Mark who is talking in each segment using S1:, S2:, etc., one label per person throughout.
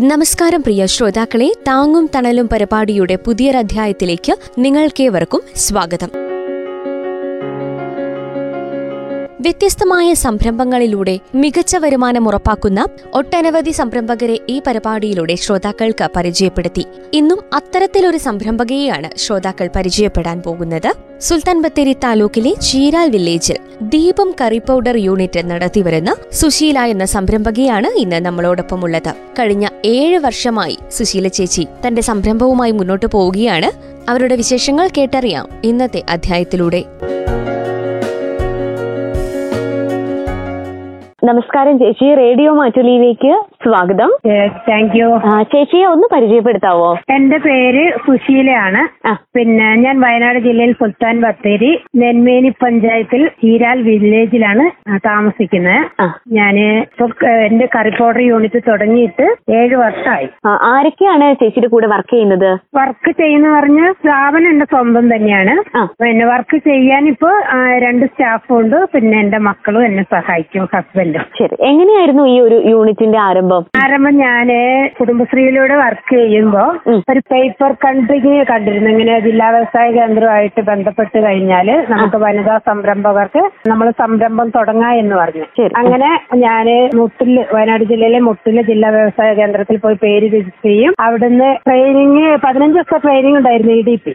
S1: നമസ്കാരം പ്രിയ ശ്രോതാക്കളെ താങ്ങും തണലും പരിപാടിയുടെ പുതിയൊരധ്യായത്തിലേക്ക് നിങ്ങൾക്കേവർക്കും സ്വാഗതം. വ്യത്യസ്തമായ സംരംഭങ്ങളിലൂടെ മികച്ച വരുമാനം ഉറപ്പാക്കുന്ന ഒട്ടനവധി സംരംഭകരെ ഈ പരിപാടിയിലൂടെ ശ്രോതാക്കൾക്ക് പരിചയപ്പെടുത്തി. ഇന്നും അത്തരത്തിലൊരു സംരംഭകയെയാണ് ശ്രോതാക്കൾ പരിചയപ്പെടാൻ പോകുന്നത്. സുൽത്താൻ ബത്തേരി താലൂക്കിലെ ചീരാൽ വില്ലേജിൽ ദീപം കറി പൗഡർ യൂണിറ്റ് നടത്തിവരുന്ന സുശീല എന്ന സംരംഭകയാണ് ഇന്ന് നമ്മളോടൊപ്പം ഉള്ളത് കഴിഞ്ഞ ഏഴ് വർഷമായി സുശീല ചേച്ചി തന്റെ സംരംഭവുമായി മുന്നോട്ട് പോവുകയാണ്. അവരുടെ വിശേഷങ്ങൾ കേട്ടറിയാം ഇന്നത്തെ അധ്യായത്തിലൂടെ. നമസ്കാരം ചേച്ചി. റേഡിയോ മാറ്റുലിയിലേക്ക് സ്വാഗതം.
S2: താങ്ക് യു
S1: ചേച്ചിയെ ഒന്ന് പരിചയപ്പെടുത്താവോ?
S2: എന്റെ പേര് സുശീലയാണ്. പിന്നെ ഞാൻ വയനാട് ജില്ലയിൽ സുൽത്താൻ ബത്തേരി നെന്മേനി പഞ്ചായത്തിൽ ഹീരാൽ വില്ലേജിലാണ് താമസിക്കുന്നത്. ഞാൻ ഞാൻ എന്റെ കറി പൗഡർ യൂണിറ്റ് തുടങ്ങിയിട്ട് ഏഴ് വർഷമായി
S1: ആരൊക്കെയാണ് ചേച്ചിയുടെ കൂടെ വർക്ക് ചെയ്യുന്നത്?
S2: വർക്ക് ചെയ്യുന്ന പറഞ്ഞ സ്ഥാപനം എന്റെ സ്വന്തം തന്നെയാണ്. പിന്നെ വർക്ക് ചെയ്യാൻ ഇപ്പോ രണ്ട് സ്റ്റാഫും ഉണ്ട് പിന്നെ എന്റെ മക്കളും എന്നെ സഹായിക്കും ഹസ്ബൻഡും.
S1: ശരി. എങ്ങനെയായിരുന്നു ഈ ഒരു യൂണിറ്റിന്റെ ആരംഭം?
S2: ആരംഭം ഞാൻ കുടുംബശ്രീയിലൂടെ വർക്ക് ചെയ്യുമ്പോ ഒരു പേപ്പർ കൺട്രിങ് കണ്ടിരുന്നു. ഇങ്ങനെ ജില്ലാ വ്യവസായ കേന്ദ്രമായിട്ട് ബന്ധപ്പെട്ട് കഴിഞ്ഞാൽ നമുക്ക് വനിതാ സംരംഭകർക്ക് നമ്മൾ സംരംഭം തുടങ്ങാ എന്ന് പറഞ്ഞു. അങ്ങനെ ഞാൻ മുട്ടിൽ വയനാട് ജില്ലയിലെ മുട്ടിൽ ജില്ലാ വ്യവസായ കേന്ദ്രത്തിൽ പോയി പേര് രജിസ്റ്റർ ചെയ്യും. അവിടുന്ന് ട്രെയിനിങ് പതിനഞ്ച് ദിവസത്തെ ട്രെയിനിങ് ഉണ്ടായിരുന്നു ഇ ഡി പി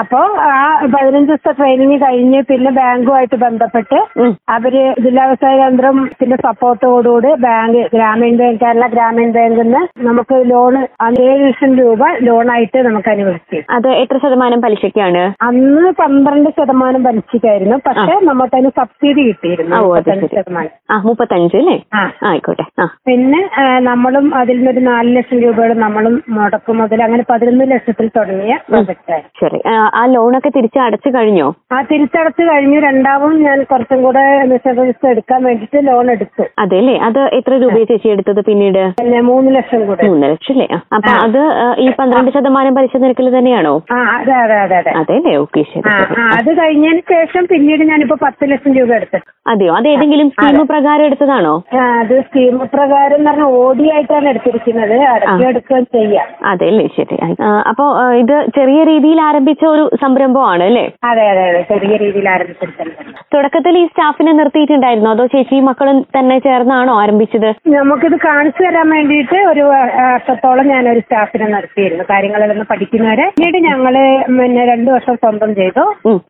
S2: അപ്പോ ആ പതിനഞ്ച് ദിവസത്തെ ട്രെയിനിങ് കഴിഞ്ഞ് പിന്നെ ബാങ്കുമായിട്ട് ബന്ധപ്പെട്ട്. അവർ ജില്ലാ വ്യവസായ കേന്ദ്രം പിന്നെ സപ്പോർട്ടോടുകൂടി ബാങ്ക് ബാങ്ക് കേരള ഗ്രാമീൺ ബാങ്കിൽ നിന്ന് നമുക്ക് ലോൺ ഏഴ് ലക്ഷം രൂപ ലോണായിട്ട് നമുക്ക് അനുവദിച്ചു
S1: അത് എത്ര ശതമാനം പലിശക്കാണ്?
S2: അന്ന് പന്ത്രണ്ട് ശതമാനം പലിശക്കായിരുന്നു. പക്ഷെ നമുക്ക് അതിന് സബ്സിഡി കിട്ടിയിരുന്നു. ശതമാനം.
S1: മുപ്പത്തഞ്ച് അല്ലേ? ആയിക്കോട്ടെ.
S2: പിന്നെ നമ്മളും അതിൽ നിന്നൊരു നാല് ലക്ഷം രൂപയുടെ നമ്മളും മുടക്കും മുതൽ അങ്ങനെ പതിനൊന്ന് ലക്ഷത്തിൽ തുടങ്ങിയ പ്രോജക്റ്റ്
S1: ശരി. ആ, ലോണൊക്കെ തിരിച്ചടച്ചു കഴിഞ്ഞോ?
S2: ആ തിരിച്ചടച്ചു കഴിഞ്ഞു. രണ്ടാമതും ഞാൻ കുറച്ചും കൂടെ എടുക്കാൻ വേണ്ടിട്ട് ലോൺ എടുത്തു.
S1: അതെ അല്ലേ? അത് എത്ര രൂപ ചേച്ചി എടുത്തത് പിന്നീട്?
S2: പിന്നെ മൂന്ന് ലക്ഷം കൂടെ.
S1: മൂന്ന് ലക്ഷം അല്ലേ? അപ്പൊ അത് ഈ പന്ത്രണ്ട് ശതമാനം പലിശ നിരക്കിൽ തന്നെയാണോ?
S2: അതെ അതെ അതെ അതെ
S1: അതെ. അല്ലേ ഓക്കെ ശരി
S2: അത് കഴിഞ്ഞതിന് ശേഷം പിന്നീട് ഞാനിപ്പോ പത്ത് ലക്ഷം രൂപ എടുത്തു.
S1: അതെയോ? അത് ഏതെങ്കിലും സ്കീം പ്രകാരം എടുത്തതാണോ?
S2: അത് സ്കീം പ്രകാരം എന്ന് പറഞ്ഞാൽ ഓഡി ആയിട്ടാണ് എടുത്തിരിക്കുന്നത്. അടക്കം എടുക്കുകയും ചെയ്യാം.
S1: അതെ അല്ലേ ശരി അപ്പൊ അപ്പോ ഇത് ചെറിയ രീതിയിൽ ആരംഭിച്ച ഒരു സംരംഭമാണ് അല്ലേ?
S2: അതെ അതെ അതെ. ചെറിയ രീതിയിൽ ആരംഭിച്ചിരിക്കുന്നത്
S1: തുടക്കത്തിൽ ഈ സ്റ്റാഫിനെ നിർത്തിയിട്ടുണ്ടായിരുന്നോ? അതോ ചേച്ചി മക്കളും തന്നെ ചേർന്നാണോ ആരംഭിച്ചത്?
S2: നമുക്കിത് കാണിച്ചു തരാൻ വേണ്ടിയിട്ട് ഒരു വർഷത്തോളം ഞാൻ ഒരു സ്റ്റാഫിനെ നടത്തിയിരുന്നു. കാര്യങ്ങളെല്ലാം പഠിക്കുന്നവരെ. പിന്നീട് ഞങ്ങൾ പിന്നെ രണ്ടു വർഷം സ്വന്തം ചെയ്തു.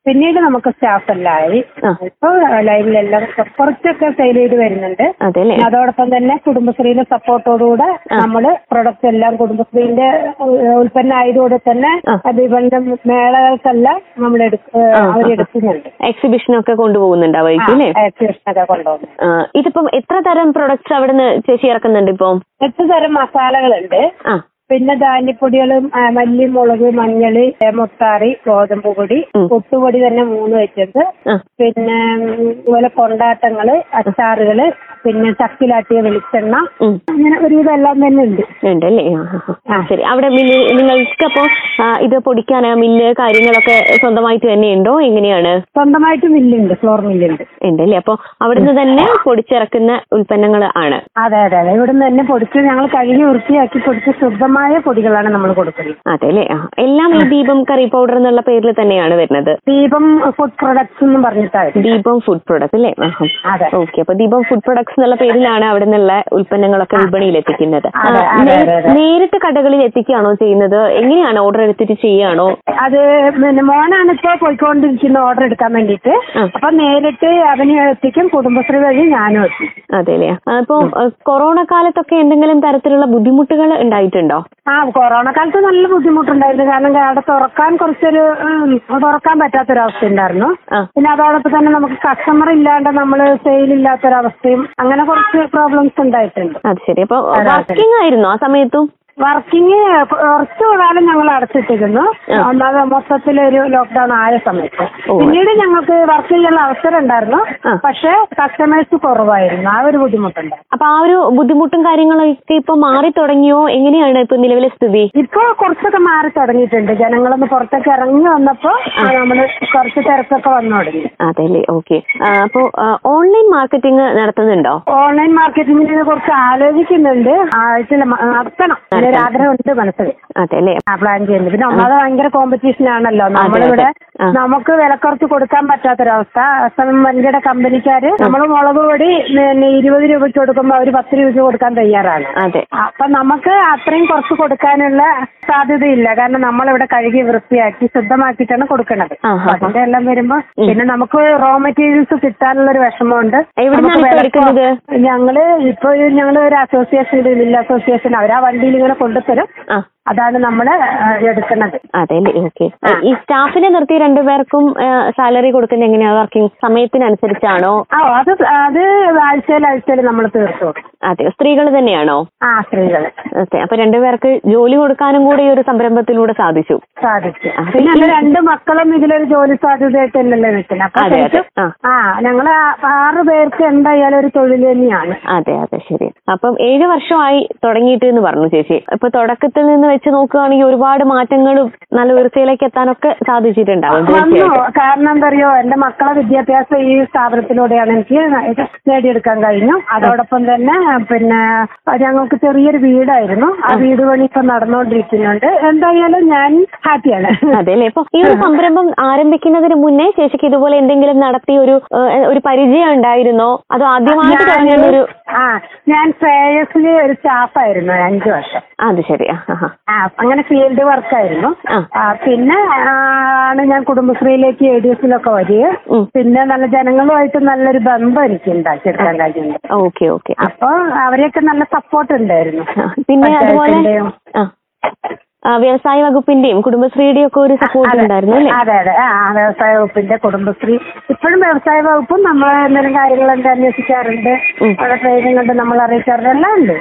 S2: പിന്നീട് നമുക്ക് സ്റ്റാഫ് എല്ലാം ആയി. ഇപ്പൊ ലൈനിലെല്ലാം കുറച്ചൊക്കെ സെയിൽ ചെയ്ത് വരുന്നുണ്ട്. അതോടൊപ്പം തന്നെ കുടുംബശ്രീയുടെ സപ്പോർട്ടോടുകൂടെ നമ്മൾ പ്രൊഡക്റ്റ് എല്ലാം കുടുംബശ്രീന്റെ ഉൽപ്പന്നം ആയതോടെ തന്നെ. വിപണനം മേളകൾക്കെല്ലാം നമ്മൾ അവരെടുക്കുന്നുണ്ട്
S1: എക്സിബിഷനൊക്കെ കൊണ്ടുപോകുന്നുണ്ട്
S2: എക്സിബിഷനൊക്കെ കൊണ്ടുപോകുന്നു
S1: ആ, ഇതിപ്പം എത്ര തരം പ്രൊഡക്ട്സ് അവിടുന്ന് ചേച്ചി ഇറക്കുന്നുണ്ട് ഇപ്പൊ?
S2: എട്ട് തരം മസാലകളുണ്ട്. പിന്നെ ധാന്യപ്പൊടികളും മല്ലി മുളക് മഞ്ഞൾ മുത്താറി ഗോതമ്പ് പൊടി. പുട്ടുപൊടി തന്നെ മൂന്ന് വെച്ചത് പിന്നെ അതുപോലെ ഇതുപോലെ കൊണ്ടാട്ടങ്ങൾ അച്ചാറുകൾ പിന്നെ ചക്കിലാട്ടിയ വെളിച്ചെണ്ണ. അങ്ങനെ ഒരുവിധം എല്ലാം തന്നെ ഉണ്ട്.
S1: ഉണ്ടല്ലേ. ശരി. അവിടെ മില്ല് നിങ്ങൾക്ക് അപ്പോ ഇത് പൊടിക്കാൻ മില്ല് കാര്യങ്ങളൊക്കെ സ്വന്തമായിട്ട് തന്നെ ഉണ്ടോ? എങ്ങനെയാണ്?
S2: സ്വന്തമായിട്ട് മില്ലുണ്ട് ഫ്ലോർ മില്ലുണ്ട്.
S1: ഉണ്ടല്ലേ? അപ്പൊ അവിടുന്ന് തന്നെ പൊടിച്ചിറക്കുന്ന ഉൽപ്പന്നങ്ങൾ ആണ്.
S2: അതെ അതെ അതെ. ഇവിടുന്ന് തന്നെ പൊടിച്ച് ഞങ്ങൾ കഴുകി വൃത്തിയാക്കി പൊടിച്ച് ശുദ്ധമായ പൊടികളാണ് നമ്മൾ കൊടുക്കുന്നത്.
S1: അതെ അല്ലേ എല്ലാം ഈ ദീപം കറി പൗഡർ എന്നുള്ള പേരിൽ തന്നെയാണ് വരുന്നത്.
S2: ദീപം ഫുഡ് പ്രൊഡക്ട്സ് എന്നും പറഞ്ഞിട്ടാണ്.
S1: ദീപം ഫുഡ് പ്രൊഡക്ട്സ് അല്ലേ. ഓക്കെ അപ്പൊ ദീപം ഫുഡ് പ്രൊഡക്ട്സ് പ്രൊഡക്ട്സ് എന്നുള്ള പേരിലാണ് അവിടെ നിന്നുള്ള ഉൽപ്പന്നങ്ങളൊക്കെ വിപണിയിൽ എത്തിക്കുന്നത്. നേരിട്ട് കടകളിൽ എത്തിക്കുകയാണോ ചെയ്യുന്നത്? എങ്ങനെയാണ് ഓർഡർ എടുത്തിട്ട് ചെയ്യുകയാണോ
S2: അത് പിന്നെ മോനാണ് ഇപ്പോ പോയിക്കൊണ്ടിരിക്കുന്ന ഓർഡർ എടുക്കാൻ വേണ്ടിയിട്ട്. അപ്പൊ നേരിട്ട് അവന് എത്തിക്കും കുടുംബശ്രീ വഴി ഞാനും എത്തിക്കും
S1: അതെല്ലേ? അപ്പൊ കൊറോണ കാലത്തൊക്കെ എന്തെങ്കിലും തരത്തിലുള്ള ബുദ്ധിമുട്ടുകൾ ഉണ്ടായിട്ടുണ്ടോ?
S2: ആ കൊറോണ കാലത്ത് നല്ല ബുദ്ധിമുട്ടുണ്ടായിരുന്നു. കാരണം അവിടെ തുറക്കാൻ കുറച്ചൊരു തുറക്കാൻ പറ്റാത്തൊരവസ്ഥ ഉണ്ടായിരുന്നു. പിന്നെ അതോടൊപ്പം തന്നെ നമുക്ക് കസ്റ്റമർ ഇല്ലാണ്ട് നമ്മൾ സെയിൽ ഇല്ലാത്തൊരവസ്ഥയും അങ്ങനെ കുറച്ച് പ്രോബ്ലംസ് ഉണ്ടായിട്ടുണ്ട്.
S1: അത് ശരി. അപ്പൊ. വർക്കിംഗ് ആയിരുന്നു ആ സമയത്തും?
S2: വർക്കിംഗ് കുറച്ചു കാലം ഞങ്ങൾ അടച്ചിട്ടിരുന്നു ഒന്നാമത് മൊത്തത്തിൽ ഒരു ലോക്ക്ഡൌൺ ആയ സമയത്ത്. പിന്നീട് ഞങ്ങൾക്ക് വർക്ക് ചെയ്യാനുള്ള അവസരം ഉണ്ടായിരുന്നു. പക്ഷെ കസ്റ്റമേഴ്സ് കുറവായിരുന്നു. ആ ഒരു ബുദ്ധിമുട്ടുണ്ട്.
S1: അപ്പൊ ആ ഒരു ബുദ്ധിമുട്ടും കാര്യങ്ങളൊക്കെ ഇപ്പൊ മാറി തുടങ്ങിയോ? എങ്ങനെയാണ് ഇപ്പൊ നിലവിലെ സ്ഥിതി?
S2: ഇപ്പൊ കുറച്ചൊക്കെ മാറി തുടങ്ങിയിട്ടുണ്ട്. ജനങ്ങളൊന്ന് പുറത്തേക്ക് ഇറങ്ങി വന്നപ്പോ നമ്മൾ കുറച്ച് തിരക്കൊക്കെ വന്നു തുടങ്ങി.
S1: അതെല്ലേ? ഓക്കെ. അപ്പോ ഓൺലൈൻ മാർക്കറ്റിംഗ് നടത്തുന്നുണ്ടോ?
S2: ഓൺലൈൻ മാർക്കറ്റിംഗിനെ കുറിച്ച് ആലോചിക്കുന്നുണ്ട്. ആഴ്ച നടത്തണം. അങ്ങനെ ആഗ്രഹം ആഗ്രഹമുണ്ട് മനസ്സിൽ
S1: അതെല്ലേ
S2: ആ പ്ലാൻ ചെയ്യുന്നത്. പിന്നെ ഒന്നാമത് ഭയങ്കര കോമ്പറ്റീഷൻ ആണല്ലോ. നമ്മളിവിടെ. നമുക്ക് വിലക്കുറച്ച് കൊടുക്കാൻ പറ്റാത്തൊരവസ്ഥ. അസമയം വൻകിട കമ്പനിക്കാര് നമ്മൾ മുളക് പൊടി പിന്നെ ഇരുപത് രൂപയ്ക്ക് കൊടുക്കുമ്പോൾ അവർ പത്ത് രൂപയ്ക്ക് കൊടുക്കാൻ തയ്യാറാണ്.
S1: അതെ.
S2: അപ്പൊ നമുക്ക് അത്രയും കുറച്ച് കൊടുക്കാനുള്ള സാധ്യതയില്ല. കാരണം നമ്മളിവിടെ കഴുകി വൃത്തിയാക്കി ശുദ്ധമാക്കിയിട്ടാണ് കൊടുക്കുന്നത്. അതിന്റെ എല്ലാം വരുമ്പോ പിന്നെ നമുക്ക് റോ മെറ്റീരിയൽസ് കിട്ടാനുള്ള ഒരു വിഷമമുണ്ട്? ഞങ്ങൾ
S1: ഇപ്പൊ
S2: ഞങ്ങൾ ഒരു അസോസിയേഷൻ ഇല്ല അസോസിയേഷൻ അവരാ ആ വണ്ടിയിൽ ഇങ്ങനെ കൊണ്ടുതരും
S1: ആ.
S2: അതാണ് നമ്മൾ എടുക്കുന്നത്.
S1: അതെ ഓക്കെ. ഈ സ്റ്റാഫിനെ നിർത്തി രണ്ടുപേർക്കും സാലറി കൊടുക്കുന്നത് എങ്ങനെയാ? വർക്കിംഗ് സമയത്തിനനുസരിച്ചാണോ?
S2: അത് അത് ആഴ്ചയിൽ ആഴ്ചയിൽ നമ്മൾ തീർത്തു
S1: അതെ സ്ത്രീകൾ തന്നെയാണോ?
S2: ആ സ്ത്രീകൾ
S1: ഓക്കെ അപ്പൊ രണ്ടുപേർക്ക് ജോലി കൊടുക്കാനും കൂടി ഈ ഒരു സംരംഭത്തിലൂടെ സാധിച്ചു.
S2: സാധിച്ചു. പിന്നെ രണ്ട് മക്കളും ഇതിലൊരു ജോലി സാധ്യതയായിട്ടല്ലല്ലോ വെക്കുന്നത് നിൽക്കുന്നത് അപ്പൊ.
S1: ആ.
S2: ഞങ്ങൾ ആറ് പേർക്ക് എന്തായാലും ഒരു തൊഴിൽ തന്നെയാണ്.
S1: അതെ അതെ ശരി. അപ്പം ഏഴ് വർഷമായി തുടങ്ങിയിട്ട് എന്ന് പറഞ്ഞു ചേച്ചി. ഇപ്പൊ തുടക്കത്തിൽ നിന്ന് വെച്ച് നോക്കുകയാണെങ്കിൽ ഒരുപാട് മാറ്റങ്ങളും നല്ല ഉയർച്ചയിലേക്ക് എത്താനൊക്കെ സാധിച്ചിട്ടുണ്ടാവും.
S2: വന്നു. കാരണം എന്താ അറിയോ എന്റെ മക്കളെ വിദ്യാഭ്യാസം ഈ സ്ഥാപനത്തിലൂടെയാണ് എനിക്ക് ഇത് നേടിയെടുക്കാൻ കഴിഞ്ഞു. അതോടൊപ്പം തന്നെ പിന്നെ ഞങ്ങൾക്ക് ചെറിയൊരു വീടായിരുന്നു. ആ വീട് പണി ഇപ്പൊ നടന്നുകൊണ്ടിരിക്കുന്നുണ്ട്. എന്തായാലും ഞാൻ ഹാപ്പിയാണ്.
S1: അതെ അല്ലേ ഇപ്പൊ ഈ ഒരു സംരംഭം ആരംഭിക്കുന്നതിന് മുന്നേ ശേഷിക്ക് ഇതുപോലെ എന്തെങ്കിലും നടത്തി ഒരു ഒരു പരിചയം ഉണ്ടായിരുന്നോ? അതോ ആദ്യമായിട്ട് തുടങ്ങിയ ഒരു
S2: ആ ഞാൻ ശ്രേയസിലെ ഒരു സ്റ്റാഫായിരുന്നു അഞ്ചു വർഷം.
S1: അത് ശരി ആ,
S2: അങ്ങനെ ഫീൽഡ് വർക്കായിരുന്നു പിന്നെ ആണ് ഞാൻ കുടുംബശ്രീയിലേക്ക് എ ഡി എഫിലൊക്കെ വരിക. പിന്നെ നല്ല ജനങ്ങളുമായിട്ട് നല്ലൊരു ബന്ധം എനിക്ക് ഉണ്ടാക്കിയെടുക്കാൻ കഴിഞ്ഞിട്ടുണ്ട്
S1: ഓക്കെ ഓക്കെ.
S2: അപ്പൊ അവരെയൊക്കെ നല്ല സപ്പോർട്ട് ഉണ്ടായിരുന്നു.
S1: പിന്നെ അതുപോലെ വ്യവസായ വകുപ്പിന്റെയും കുടുംബശ്രീയുടെയും ഒക്കെ ഒരു സപ്പോർട്ട് ഉണ്ടായിരുന്നു അല്ലേ?
S2: അതെ അതെ. ആ വ്യവസായ വകുപ്പിന്റെ കുടുംബശ്രീ. ഇപ്പോഴും വ്യവസായ വകുപ്പും നമ്മളെ എന്തെങ്കിലും കാര്യങ്ങളൊക്കെ അന്വേഷിക്കാറുണ്ട്. അവിടെ ട്രെയിനിങ് ഉണ്ട് നമ്മൾ അറിയിക്കാറുണ്ട്. എല്ലാം ഉണ്ട്.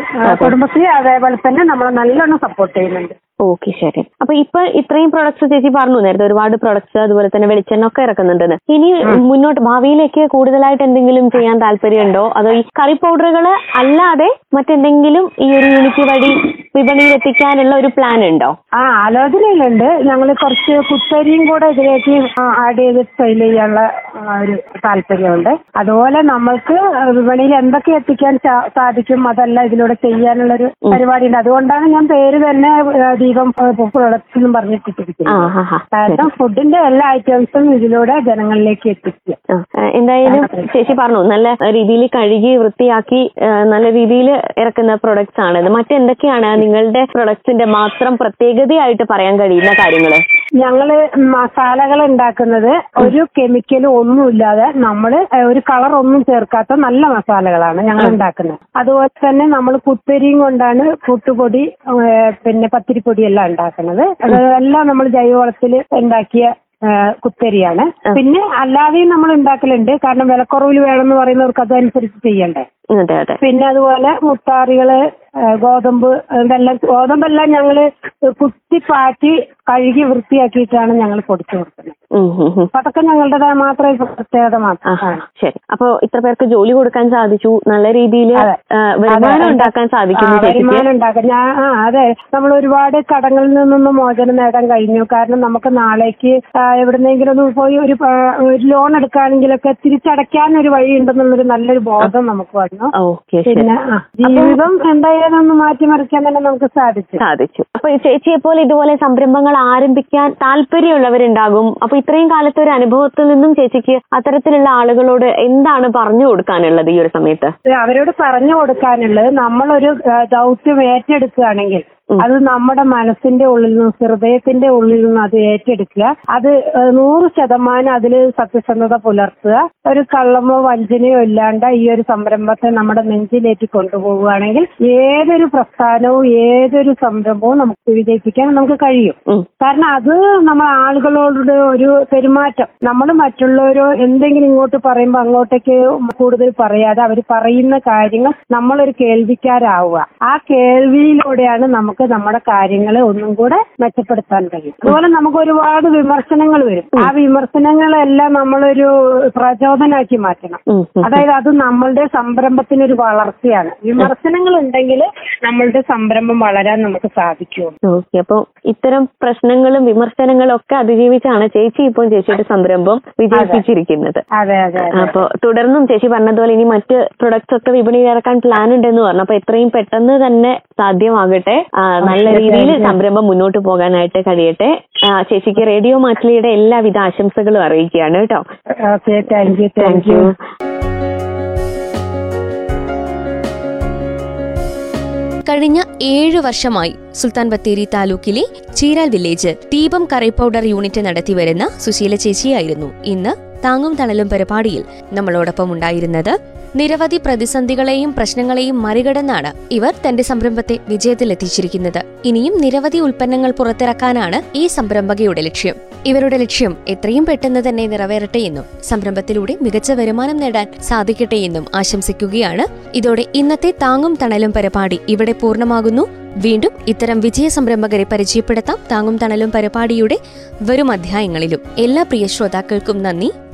S2: കുടുംബശ്രീ അതേപോലെ തന്നെ നമ്മളെ നല്ലോണം സപ്പോർട്ട് ചെയ്യുന്നുണ്ട്.
S1: ഓക്കെ ശരി. അപ്പൊ ഇപ്പൊ ഇത്രയും പ്രൊഡക്ട്സ് ചേച്ചി പറഞ്ഞു. നേരത്തെ ഒരുപാട് പ്രൊഡക്ട്സ് അതുപോലെ തന്നെ വെളിച്ചെണ്ണ ഒക്കെ ഇറക്കുന്നുണ്ടെന്ന്. ഇനി മുന്നോട്ട് ഭാവിയിലേക്ക് കൂടുതലായിട്ട് എന്തെങ്കിലും ചെയ്യാൻ താല്പര്യമുണ്ടോ? അതോ ഈ കറി പൗഡറുകൾ അല്ലാതെ മറ്റെന്തെങ്കിലും ഈ ഒരു യൂണിറ്റ് വഴി വിപണിയിൽ എത്തിക്കാനുള്ള ഒരു പ്ലാൻ ഉണ്ടോ?
S2: ആ ആലോചനയിലുണ്ട്. ഞങ്ങൾ കുറച്ച് കുത്തരിയും കൂടെ ഇതിലേക്ക് ആഡ് ചെയ്ത് സെയിൽ ചെയ്യാനുള്ള ഒരു താല്പര്യമുണ്ട്. അതുപോലെ നമ്മൾക്ക് വിപണിയിൽ എന്തൊക്കെ എത്തിക്കാൻ സാധിക്കും അതെല്ലാം ഇതിലൂടെ ചെയ്യാനുള്ള ഒരു പരിപാടിയുണ്ട്. അതുകൊണ്ടാണ് ഞാൻ പേര് തന്നെ ദീപം പ്രൊഡക്ട്സ് എന്നും
S1: പറഞ്ഞിട്ടിട്ടിരിക്കുന്നത്
S2: കാരണം ഫുഡിന്റെ എല്ലാ ഐറ്റംസും ഇതിലൂടെ ജനങ്ങളിലേക്ക് എത്തിക്കുക.
S1: എന്തായാലും ചേച്ചി പറഞ്ഞു നല്ല രീതിയിൽ കഴുകി വൃത്തിയാക്കി നല്ല രീതിയിൽ ഇറക്കുന്ന പ്രൊഡക്ട്സ് ആണ് ഇത് മറ്റെന്തൊക്കെയാണ് നിങ്ങളുടെ പ്രൊഡക്ട്സിന്റെ മാത്രം പ്രത്യേകതയായിട്ട് പറയാൻ കഴിയുന്ന കാര്യങ്ങൾ
S2: ഞങ്ങൾ മസാലകൾ ഉണ്ടാക്കുന്നത് ഒരു കെമിക്കലും ഒന്നുമില്ലാതെ നമ്മൾ ഒരു കളർ ഒന്നും ചേർക്കാത്ത നല്ല മസാലകളാണ് ഞങ്ങൾ ഉണ്ടാക്കുന്നത്. അതുപോലെ തന്നെ നമ്മൾ കുത്തരിയും കൊണ്ടാണ് പുട്ടുപൊടി പിന്നെ പത്തിരിപ്പൊടി എല്ലാം ഉണ്ടാക്കുന്നത്. അതെല്ലാം നമ്മൾ ജൈവവളത്തിൽ ഉണ്ടാക്കിയ കുത്തരിയാണ്. പിന്നെ അല്ലാതെയും നമ്മൾ ഉണ്ടാക്കലുണ്ട്. കാരണം വിലക്കുറവിൽ വേണമെന്ന് പറയുന്നവർക്ക് അതനുസരിച്ച് ചെയ്യണ്ടേ. പിന്നെ അതുപോലെ മുത്താറികൾ ഗോതമ്പ് ഇതെല്ലാം ഗോതമ്പെല്ലാം ഞങ്ങൾ കുത്തിപ്പാറ്റി കഴുകി വൃത്തിയാക്കിയിട്ടാണ് ഞങ്ങൾ പൊടിച്ചു കൊടുക്കുന്നത്. അപ്പൊ അതൊക്കെ ഞങ്ങളുടെ മാത്രം പ്രത്യേകത
S1: മാത്രം
S2: മാത്രമാണ്
S1: ശരി. അപ്പൊ ഇത്ര പേർക്ക് ജോലി കൊടുക്കാൻ സാധിച്ചു. നല്ല രീതിയിൽ വരുമാനം. ഉണ്ടാക്കാൻ സാധിക്കുന്നു
S2: വരുമാനം ഉണ്ടാക്കാൻ. ഞാൻ ആ അതെ. നമ്മൾ ഒരുപാട് കടങ്ങളിൽ നിന്നൊന്നും മോചനം നേടാൻ കഴിഞ്ഞു. കാരണം നമുക്ക് നാളേക്ക് എവിടുന്നെങ്കിലും ഒന്ന് പോയി ഒരു ലോൺ എടുക്കുകയാണെങ്കിലൊക്കെ തിരിച്ചടയ്ക്കാൻ ഒരു വഴി ഉണ്ടെന്നുള്ളൊരു നല്ലൊരു ബോധം നമുക്ക് വന്നു. പിന്നെ ജീവിതം എന്തായാലും പഴയതൊന്ന് മാറ്റിമറിക്കാൻ തന്നെ നമുക്ക് സാധിച്ചു.
S1: സാധിച്ചു. അപ്പൊ ചേച്ചിയെ പോലെ ഇതുപോലെ സംരംഭങ്ങൾ ആരംഭിക്കാൻ താല്പര്യമുള്ളവരുണ്ടാകും. അപ്പൊ ഇത്രയും കാലത്തെ ഒരു അനുഭവത്തിൽ നിന്നും ചേച്ചിക്ക് അത്തരത്തിലുള്ള ആളുകളോട് എന്താണ് പറഞ്ഞു കൊടുക്കാനുള്ളത് ഈ ഒരു സമയത്ത്?
S2: അവരോട് പറഞ്ഞു കൊടുക്കാനുള്ളത് നമ്മളൊരു ദൗത്യം ഏറ്റെടുക്കുകയാണെങ്കിൽ അത് നമ്മുടെ മനസ്സിന്റെ ഉള്ളിൽ നിന്നും ഹൃദയത്തിന്റെ ഉള്ളിൽ നിന്നും അത് ഏറ്റെടുക്കുക. അത് നൂറ് ശതമാനം അതിൽ സത്യസന്ധത പുലർത്തുക. ഒരു കള്ളമോ വഞ്ചനയോ ഇല്ലാണ്ട് ഈ ഒരു സംരംഭത്തെ നമ്മുടെ നെഞ്ചിലേറ്റി കൊണ്ടുപോവുകയാണെങ്കിൽ ഏതൊരു പ്രസ്ഥാനവും ഏതൊരു സംരംഭവും നമുക്ക് വിജയിപ്പിക്കാൻ നമുക്ക് കഴിയും. കാരണം അത് നമ്മൾ ആളുകളോട് ഒരു പെരുമാറ്റം. നമ്മൾ മറ്റുള്ളവരോ എന്തെങ്കിലും ഇങ്ങോട്ട് പറയുമ്പോൾ അങ്ങോട്ടേക്ക് കൂടുതൽ പറയാതെ അവർ പറയുന്ന കാര്യങ്ങൾ നമ്മളൊരു കേൾവിക്കാരാവുക. ആ കേൾവിയിലൂടെയാണ് നമുക്ക് നമ്മുടെ കാര്യങ്ങളെ ഒന്നും കൂടെ മെച്ചപ്പെടുത്താൻ കഴിയും. അതുപോലെ നമുക്ക് ഒരുപാട് വിമർശനങ്ങൾ വരും. ആ വിമർശനങ്ങളെല്ലാം നമ്മളൊരു പ്രചോദനമാക്കി മാറ്റണം. അതായത് അത് നമ്മളുടെ സംരംഭത്തിനൊരു വളർച്ചയാണ്. വിമർശനങ്ങൾ ഉണ്ടെങ്കിൽ നമ്മളുടെ സംരംഭം വളരാൻ നമുക്ക് സാധിക്കും
S1: ഓക്കെ അപ്പൊ ഇത്തരം പ്രശ്നങ്ങളും വിമർശനങ്ങളും ഒക്കെ അതിജീവിച്ചാണ് ചേച്ചി ഇപ്പോൾ ചേച്ചിയുടെ സംരംഭം വിജയിപ്പിച്ചിരിക്കുന്നത്.
S2: അതെ അതെ അതെ
S1: അപ്പൊ തുടർന്നും ചേച്ചി പറഞ്ഞതുപോലെ ഇനി മറ്റ് പ്രൊഡക്ട്സ് ഒക്കെ വിപണിയിൽ ഇറക്കാൻ പ്ലാൻ ഉണ്ടെന്ന് പറഞ്ഞു. അപ്പൊ എത്രയും പെട്ടെന്ന് തന്നെ സാധ്യമാകട്ടെ. നല്ല രീതിയിൽ സംരംഭം മുന്നോട്ട് പോകാനായിട്ട് കഴിയട്ടെ. ചേച്ചിക്ക് റേഡിയോ മാറ്റിലിയുടെ എല്ലാവിധ ആശംസകളും അറിയിക്കുകയാണ് കേട്ടോ.
S2: താങ്ക് യു
S1: കഴിഞ്ഞ ഏഴ് വർഷമായി സുൽത്താൻ ബത്തേരി താലൂക്കിലെ ചീരാൽ വില്ലേജ് ദീപം കറി പൗഡർ യൂണിറ്റ് നടത്തിവരുന്ന സുശീല ചേച്ചിയായിരുന്നു. ഇന്ന് താങ്ങും തണലും പരിപാടിയിൽ നമ്മളോടൊപ്പം ഉണ്ടായിരുന്നത് നിരവധി പ്രതിസന്ധികളെയും പ്രശ്നങ്ങളെയും മറികടന്നാണ് ഇവർ തന്റെ സംരംഭത്തെ വിജയത്തിലെത്തിച്ചിരിക്കുന്നത്. ഇനിയും നിരവധി ഉൽപ്പന്നങ്ങൾ പുറത്തിറക്കാനാണ് ഈ സംരംഭകയുടെ ലക്ഷ്യം. ഇവരുടെ ലക്ഷ്യം എത്രയും പെട്ടെന്ന് തന്നെ നിറവേറട്ടെയെന്നും സംരംഭത്തിലൂടെ മികച്ച വരുമാനം നേടാൻ സാധിക്കട്ടെ എന്നും ആശംസിക്കുകയാണ്. ഇതോടെ ഇന്നത്തെ താങ്ങും തണലും പരിപാടി ഇവിടെ പൂർണമാകുന്നു. വീണ്ടും ഇത്തരം വിജയ സംരംഭകരെ പരിചയപ്പെടുത്താം താങ്ങും തണലും പരിപാടിയുടെ വരും അധ്യായങ്ങളിലും. എല്ലാ പ്രിയ ശ്രോതാക്കൾക്കും നന്ദി.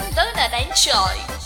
S3: and learn and enjoy.